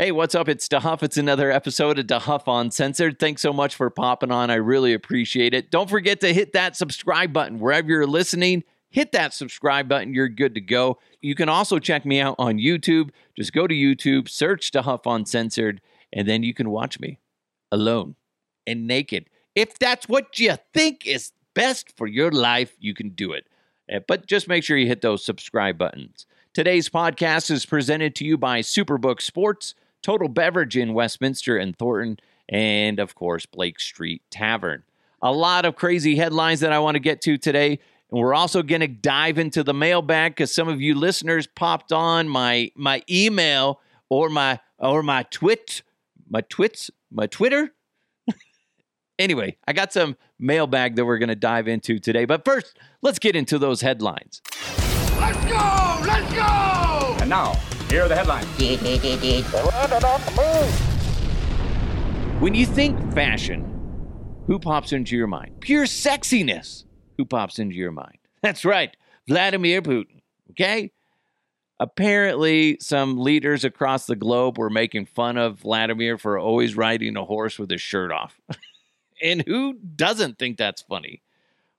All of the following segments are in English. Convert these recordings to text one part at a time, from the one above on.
Hey, what's up? It's DeHuff. It's another episode of DeHuff Uncensored. Thanks so much for popping on. I really appreciate it. Don't forget to hit that subscribe button wherever you're listening. Hit that subscribe button. You're good to go. You can also check me out on YouTube. Just go to YouTube, search DeHuff Uncensored, and then you can watch me alone and naked. If that's what you think is best for your life, you can do it. Uh, But just make sure you hit those subscribe buttons. Today's podcast is presented to you by Superbook Sports, Total Beverage in Westminster and Thornton, and of course, Blake Street Tavern. A lot of crazy headlines that I want to get to today. And we're also going to dive into the mailbag because some of you listeners popped on my my email or my or my twit my twits my Twitter. anyway, I got some mailbag that we're going to dive into today. But first, let's get into those headlines. Let's go! Let's go! And now, here are the headlines. When you think fashion, who pops into your mind? Pure sexiness. Who pops into your mind? That's right, Vladimir Putin. Okay? Apparently, some leaders across the globe were making fun of Vladimir for always riding a horse with his shirt off. and who doesn't think that's funny?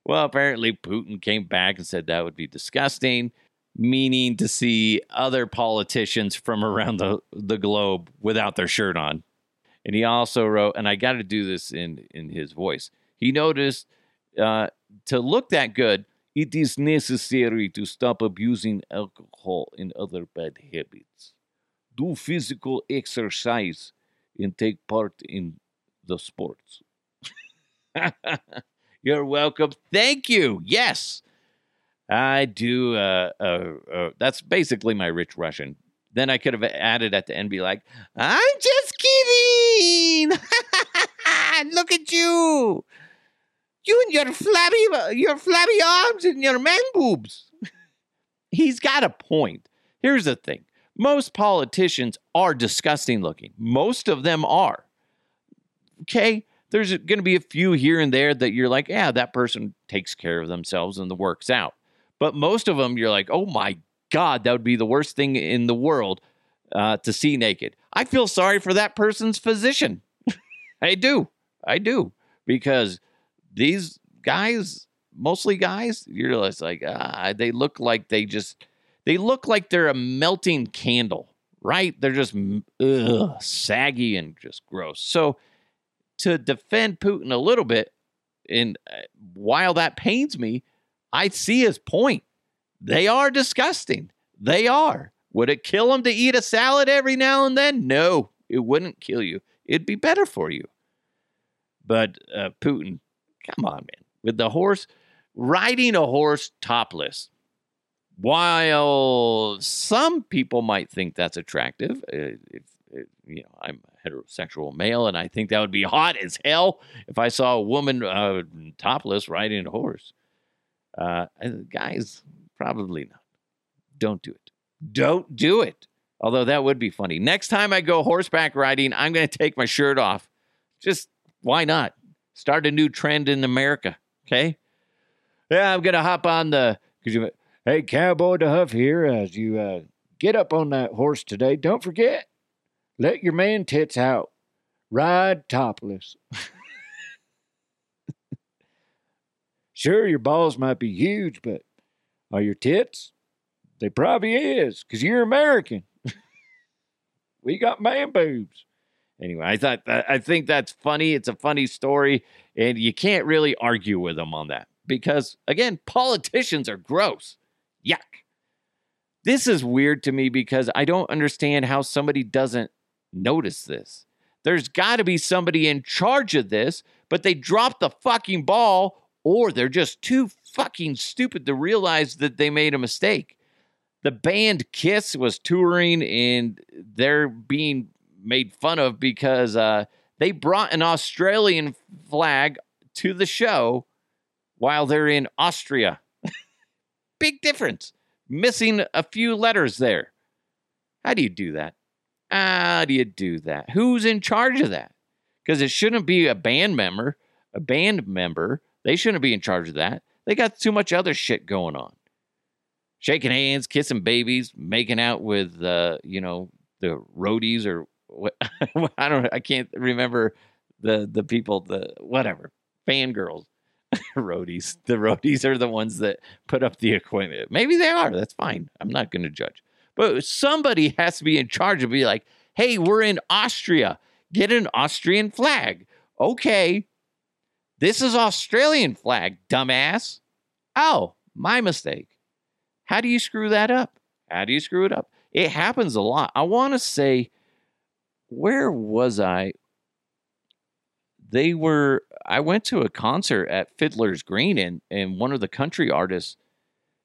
Well, apparently, Putin came back and said that would be disgusting, meaning to see other politicians from around the, the globe without their shirt on. And he also wrote, and I got to do this in in his voice. He noticed uh, to look that good, it is necessary to stop abusing alcohol and other bad habits, do physical exercise, and take part in the sports. You're welcome. Thank you. Yes, I do. Uh, uh, uh, that's basically my rich Russian. Then I could have added at the end, be like, I'm just kidding. Look at you. You and your flabby, your flabby arms and your man boobs. He's got a point. Here's the thing most politicians are disgusting looking, most of them are. Okay. There's going to be a few here and there that you're like, yeah, that person takes care of themselves and the works out. But most of them, you're like, oh my God, that would be the worst thing in the world uh, to see naked. I feel sorry for that person's physician. I do. I do. Because these guys, mostly guys, you're just like, ah, they look like they just, they look like they're a melting candle, right? They're just ugh, saggy and just gross. So to defend Putin a little bit, and uh, while that pains me, I see his point. They are disgusting. They are. Would it kill him to eat a salad every now and then? No, it wouldn't kill you. It'd be better for you. But uh, Putin, come on, man. With the horse, riding a horse topless. While some people might think that's attractive, uh, if, if you know, I'm a heterosexual male, and I think that would be hot as hell if I saw a woman uh, topless riding a horse. Uh, guys, probably not. Don't do it. Don't do it. Although that would be funny. Next time I go horseback riding, I'm going to take my shirt off. Just why not? Start a new trend in America. Okay. Yeah, I'm going to hop on the. Cause you, hey, Cowboy DeHuff here. As you uh, get up on that horse today, don't forget, let your man tits out. Ride topless. sure, your balls might be huge, but are your tits? They probably is, because you're American. we got man boobs. Anyway, I thought I think that's funny. It's a funny story, and you can't really argue with them on that because again, politicians are gross. Yuck. This is weird to me because I don't understand how somebody doesn't notice this. There's got to be somebody in charge of this, but they dropped the fucking ball or they're just too fucking stupid to realize that they made a mistake. The band Kiss was touring and they're being made fun of because uh, they brought an Australian flag to the show while they're in Austria. Big difference. Missing a few letters there. How do you do that? How do you do that? Who's in charge of that? Because it shouldn't be a band member, a band member. They shouldn't be in charge of that. They got too much other shit going on. Shaking hands, kissing babies, making out with, uh, you know, the roadies or what, I don't I can't remember the the people the whatever fangirls roadies. The roadies are the ones that put up the equipment. Maybe they are. That's fine. I'm not going to judge. But somebody has to be in charge of be like, hey, we're in Austria. Get an Austrian flag. Okay. This is Australian flag, dumbass. Oh, my mistake. How do you screw that up? How do you screw it up? It happens a lot. I want to say, where was I? They were, I went to a concert at Fiddler's Green, and, and one of the country artists,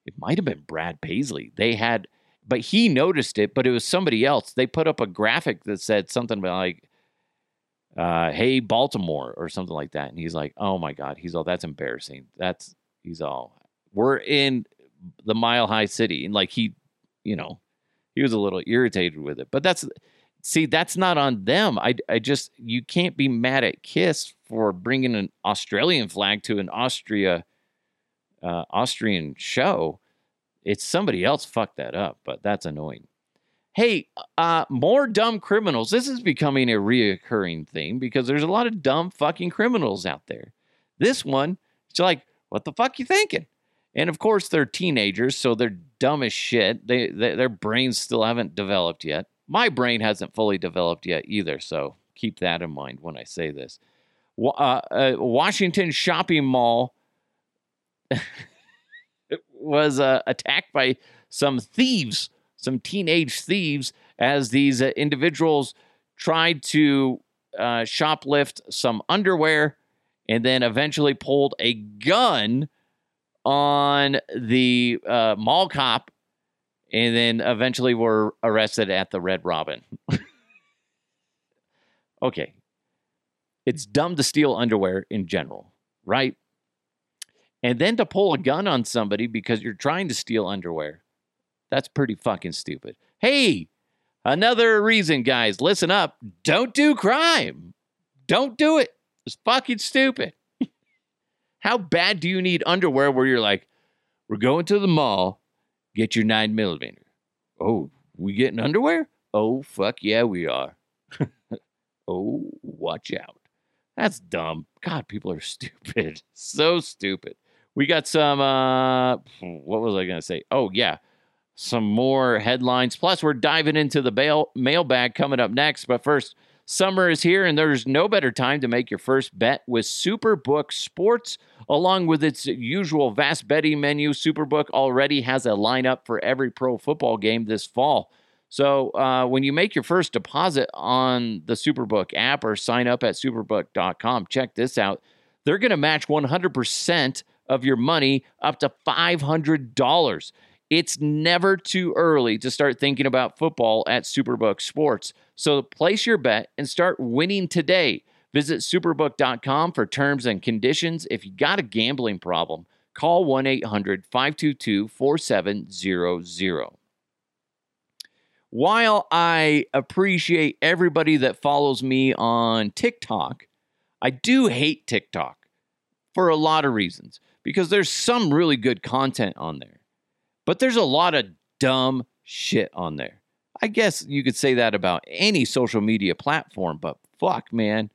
it might have been Brad Paisley. They had, but he noticed it, but it was somebody else. They put up a graphic that said something about like, uh, hey, Baltimore, or something like that. And he's like, oh my God. He's all, that's embarrassing. That's, he's all, we're in the mile high city. And like he, you know, he was a little irritated with it. But that's, see, that's not on them. I, I just, you can't be mad at Kiss for bringing an Australian flag to an Austria, uh, Austrian show. It's somebody else fucked that up, but that's annoying. Hey, uh, more dumb criminals. This is becoming a reoccurring thing because there's a lot of dumb fucking criminals out there. This one, it's like, what the fuck you thinking? And of course, they're teenagers, so they're dumb as shit. They, they their brains still haven't developed yet. My brain hasn't fully developed yet either, so keep that in mind when I say this. Uh, uh, Washington shopping mall was uh, attacked by some thieves, some teenage thieves, as these uh, individuals tried to uh, shoplift some underwear and then eventually pulled a gun on the uh, mall cop and then eventually were arrested at the Red Robin. okay. It's dumb to steal underwear in general, right? And then to pull a gun on somebody because you're trying to steal underwear. That's pretty fucking stupid. Hey, another reason, guys, listen up. Don't do crime. Don't do it. It's fucking stupid. How bad do you need underwear where you're like, we're going to the mall, get your nine millimeter. Oh, we getting underwear? Oh, fuck yeah, we are. oh, watch out. That's dumb. God, people are stupid. so stupid. We got some, uh, what was I going to say? Oh, yeah. Some more headlines. Plus, we're diving into the bail- mailbag coming up next. But first, summer is here, and there's no better time to make your first bet with Superbook Sports. Along with its usual vast betting menu, Superbook already has a lineup for every pro football game this fall. So uh, when you make your first deposit on the Superbook app or sign up at superbook.com, check this out. They're going to match 100% of your money up to $500. It's never too early to start thinking about football at Superbook Sports. So place your bet and start winning today. Visit superbook.com for terms and conditions. If you got a gambling problem, call 1 800 522 4700. While I appreciate everybody that follows me on TikTok, I do hate TikTok for a lot of reasons because there's some really good content on there, but there's a lot of dumb shit on there. I guess you could say that about any social media platform, but fuck, man.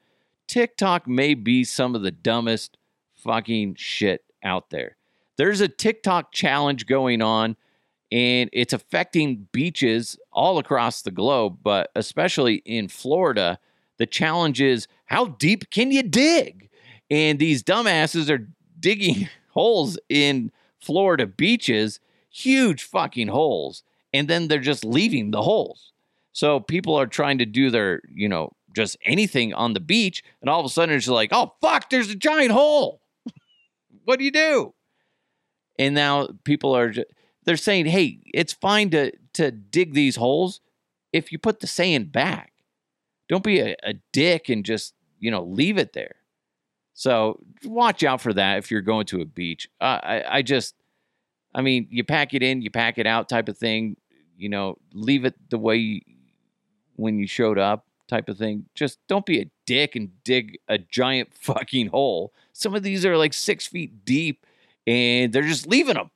TikTok may be some of the dumbest fucking shit out there. There's a TikTok challenge going on, and it's affecting beaches all across the globe, but especially in Florida. The challenge is how deep can you dig? And these dumbasses are digging holes in Florida beaches, huge fucking holes, and then they're just leaving the holes. So people are trying to do their, you know, just anything on the beach, and all of a sudden it's like, oh fuck, there's a giant hole. what do you do? And now people are they're saying, hey, it's fine to to dig these holes if you put the sand back. Don't be a, a dick and just you know leave it there. So watch out for that if you're going to a beach. Uh, I, I just, I mean, you pack it in, you pack it out type of thing. You know, leave it the way you, when you showed up type of thing. Just don't be a dick and dig a giant fucking hole. Some of these are like six feet deep and they're just leaving them.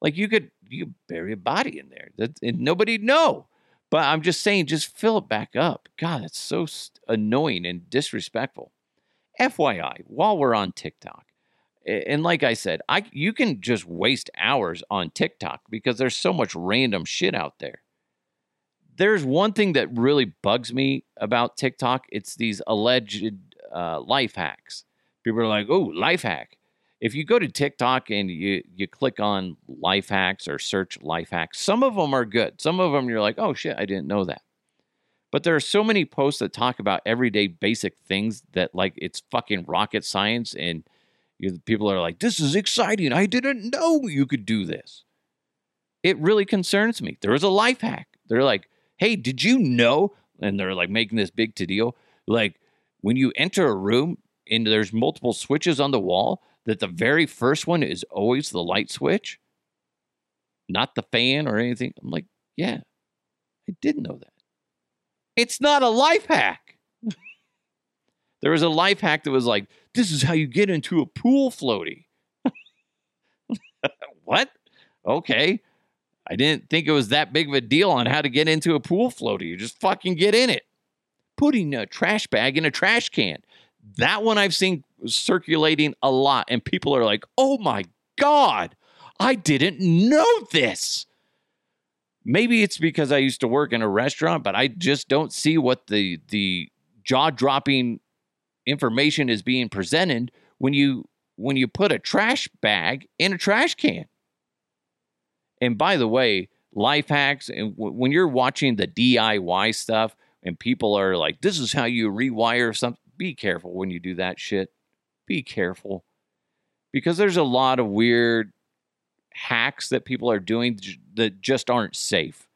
Like you could, you bury a body in there that and nobody'd know. But I'm just saying, just fill it back up. God, that's so annoying and disrespectful. FYI, while we're on TikTok, and like I said, I you can just waste hours on TikTok because there's so much random shit out there. There's one thing that really bugs me about TikTok. It's these alleged uh, life hacks. People are like, "Oh, life hack." If you go to TikTok and you you click on life hacks or search life hacks, some of them are good. Some of them you're like, "Oh shit, I didn't know that." But there are so many posts that talk about everyday basic things that like it's fucking rocket science and you, people are like, "This is exciting. I didn't know you could do this." It really concerns me. There is a life hack. They're like, "Hey, did you know?" And they're like making this big to deal. Like when you enter a room and there's multiple switches on the wall, that the very first one is always the light switch, not the fan or anything. I'm like, "Yeah, I didn't know that." It's not a life hack. There was a life hack that was like, this is how you get into a pool floaty. what? Okay. I didn't think it was that big of a deal on how to get into a pool floaty. You just fucking get in it. Putting a trash bag in a trash can. That one I've seen circulating a lot, and people are like, oh my God, I didn't know this maybe it's because I used to work in a restaurant, but I just don't see what the the jaw dropping information is being presented when you when you put a trash bag in a trash can. And by the way, life hacks and w- when you're watching the DIY stuff and people are like, "This is how you rewire something," be careful when you do that shit. Be careful because there's a lot of weird hacks that people are doing that just aren't safe.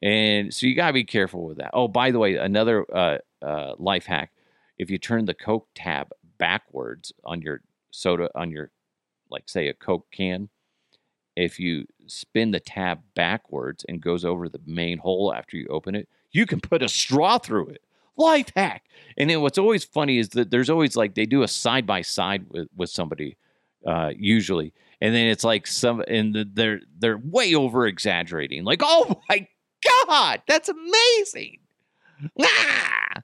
And so you got to be careful with that. Oh, by the way, another uh, uh, life hack if you turn the Coke tab backwards on your soda, on your, like, say, a Coke can, if you spin the tab backwards and goes over the main hole after you open it, you can put a straw through it. Life hack. And then what's always funny is that there's always like they do a side by side with with somebody, uh, usually, and then it's like some and the, they're they're way over exaggerating. Like, oh my god, that's amazing. Ah!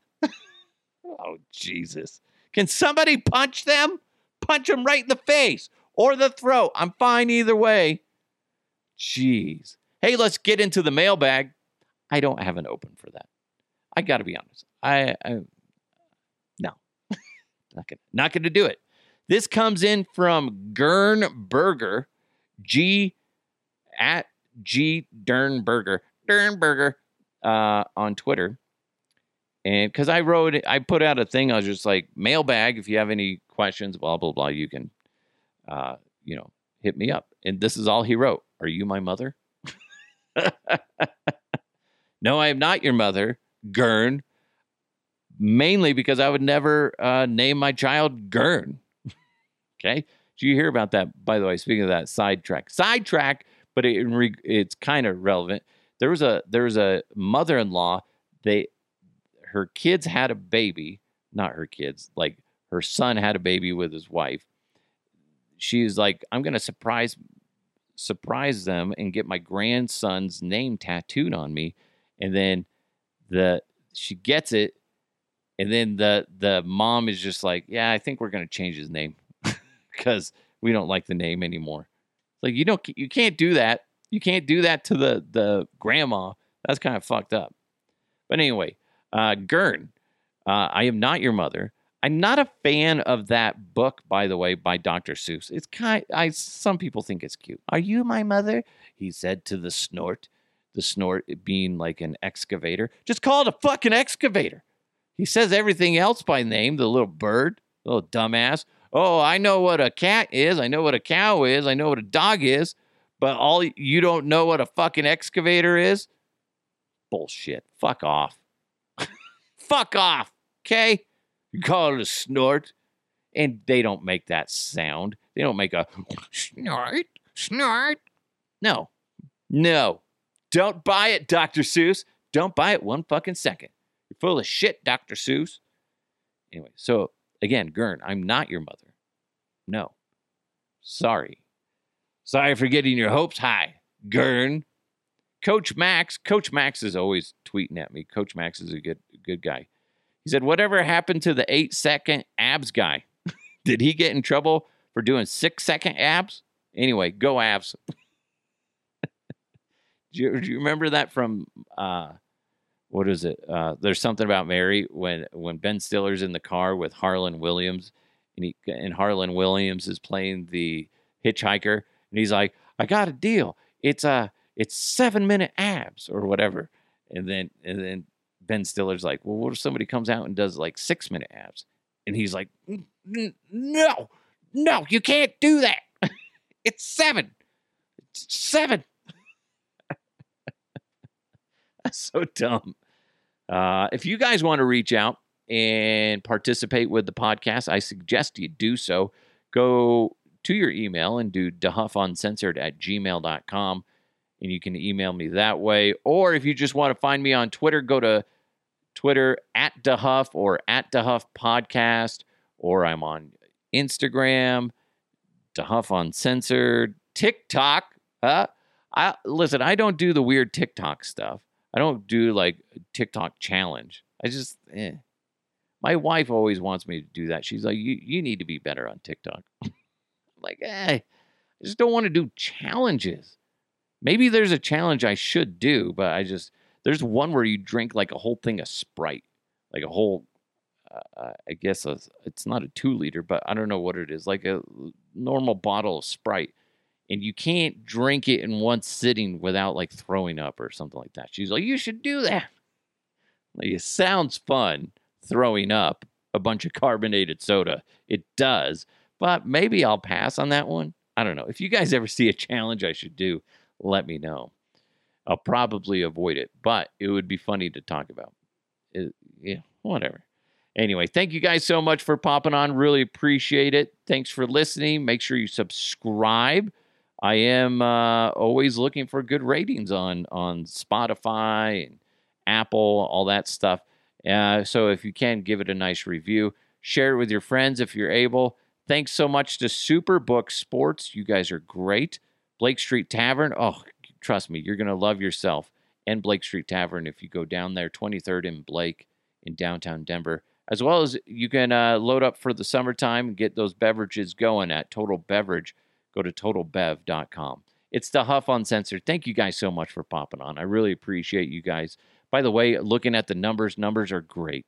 Oh Jesus! Can somebody punch them? Punch them right in the face or the throat. I'm fine either way. Jeez. Hey, let's get into the mailbag. I don't have an open for that. I got to be honest. I, I no, not gonna not gonna do it. This comes in from Gern Burger, G at G Dernberger, Dernberger, uh, on Twitter. And because I wrote, I put out a thing. I was just like, mailbag. If you have any questions, blah blah blah, you can, uh, you know, hit me up. And this is all he wrote. Are you my mother? no, I am not your mother, Gern. Mainly because I would never uh, name my child Gern. okay. Did you hear about that? By the way, speaking of that sidetrack, sidetrack, but it, it's kind of relevant. There was a there was a mother-in-law. They her kids had a baby, not her kids, like her son had a baby with his wife. She's like, I'm gonna surprise surprise them and get my grandson's name tattooed on me. And then the she gets it, and then the the mom is just like, Yeah, I think we're gonna change his name because we don't like the name anymore. Like you don't you can't do that. You can't do that to the the grandma. That's kind of fucked up. But anyway, uh, Gern, uh, I am not your mother. I'm not a fan of that book, by the way, by Dr. Seuss. It's kind. I some people think it's cute. Are you my mother? He said to the snort. The snort being like an excavator. Just call it a fucking excavator. He says everything else by name. The little bird, little dumbass. Oh, I know what a cat is. I know what a cow is. I know what a dog is. But all you don't know what a fucking excavator is? Bullshit. Fuck off. Fuck off. Okay? You call it a snort. And they don't make that sound. They don't make a snort, snort. No. No. Don't buy it, Dr. Seuss. Don't buy it one fucking second. You're full of shit, Dr. Seuss. Anyway, so again, Gern, I'm not your mother. No. Sorry. Sorry for getting your hopes high, Gern. Coach Max, Coach Max is always tweeting at me. Coach Max is a good good guy. He said, "Whatever happened to the eight second abs guy? Did he get in trouble for doing six second abs? Anyway, go abs." do, you, do you remember that from uh, what is it? Uh, there's something about Mary when when Ben Stiller's in the car with Harland Williams, and he and Harland Williams is playing the hitchhiker, and he's like, "I got a deal. It's a it's seven minute abs or whatever," and then and then Ben Stiller's like, "Well, what if somebody comes out and does like six minute abs?" And he's like, "No, no, you can't do that. it's seven, it's seven. That's so dumb. Uh, if you guys want to reach out and participate with the podcast, I suggest you do so. Go to your email and do dehuffuncensored at gmail.com. And you can email me that way. Or if you just want to find me on Twitter, go to Twitter at DeHuff or at DeHuff Podcast. Or I'm on Instagram, DeHuff Uncensored, TikTok. Uh, I listen, I don't do the weird TikTok stuff. I don't do like TikTok challenge. I just, eh. My wife always wants me to do that. She's like, you, you need to be better on TikTok. I'm like, eh, I just don't want to do challenges. Maybe there's a challenge I should do, but I just, there's one where you drink like a whole thing of Sprite, like a whole, uh, I guess a, it's not a two liter, but I don't know what it is, like a normal bottle of Sprite and you can't drink it in one sitting without like throwing up or something like that. She's like, you should do that. Like, it sounds fun throwing up a bunch of carbonated soda. It does, but maybe I'll pass on that one. I don't know. If you guys ever see a challenge I should do, let me know. I'll probably avoid it, but it would be funny to talk about. It, yeah, whatever. Anyway, thank you guys so much for popping on. Really appreciate it. Thanks for listening. Make sure you subscribe I am uh, always looking for good ratings on on Spotify and Apple, all that stuff. Uh, so if you can, give it a nice review. Share it with your friends if you're able. Thanks so much to Superbook Sports. You guys are great. Blake Street Tavern. Oh, trust me, you're going to love yourself. And Blake Street Tavern if you go down there, 23rd in Blake in downtown Denver. As well as you can uh, load up for the summertime and get those beverages going at Total Beverage go to totalbev.com. It's DeHuff Uncensored. Thank you guys so much for popping on. I really appreciate you guys. By the way, looking at the numbers, numbers are great.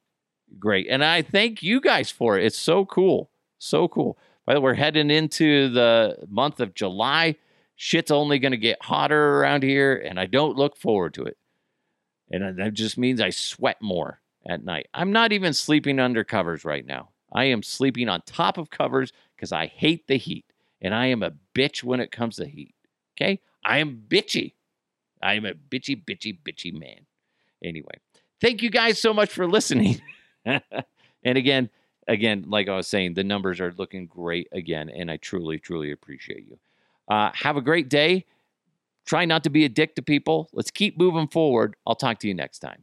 Great. And I thank you guys for it. It's so cool. So cool. By the way, we're heading into the month of July. Shit's only going to get hotter around here, and I don't look forward to it. And that just means I sweat more at night. I'm not even sleeping under covers right now. I am sleeping on top of covers because I hate the heat and I am a bitch when it comes to heat. Okay? I am bitchy. I am a bitchy, bitchy, bitchy man. Anyway, thank you guys so much for listening. and again, again, like I was saying, the numbers are looking great again, and I truly, truly appreciate you. Uh, have a great day. Try not to be a dick to people. Let's keep moving forward. I'll talk to you next time.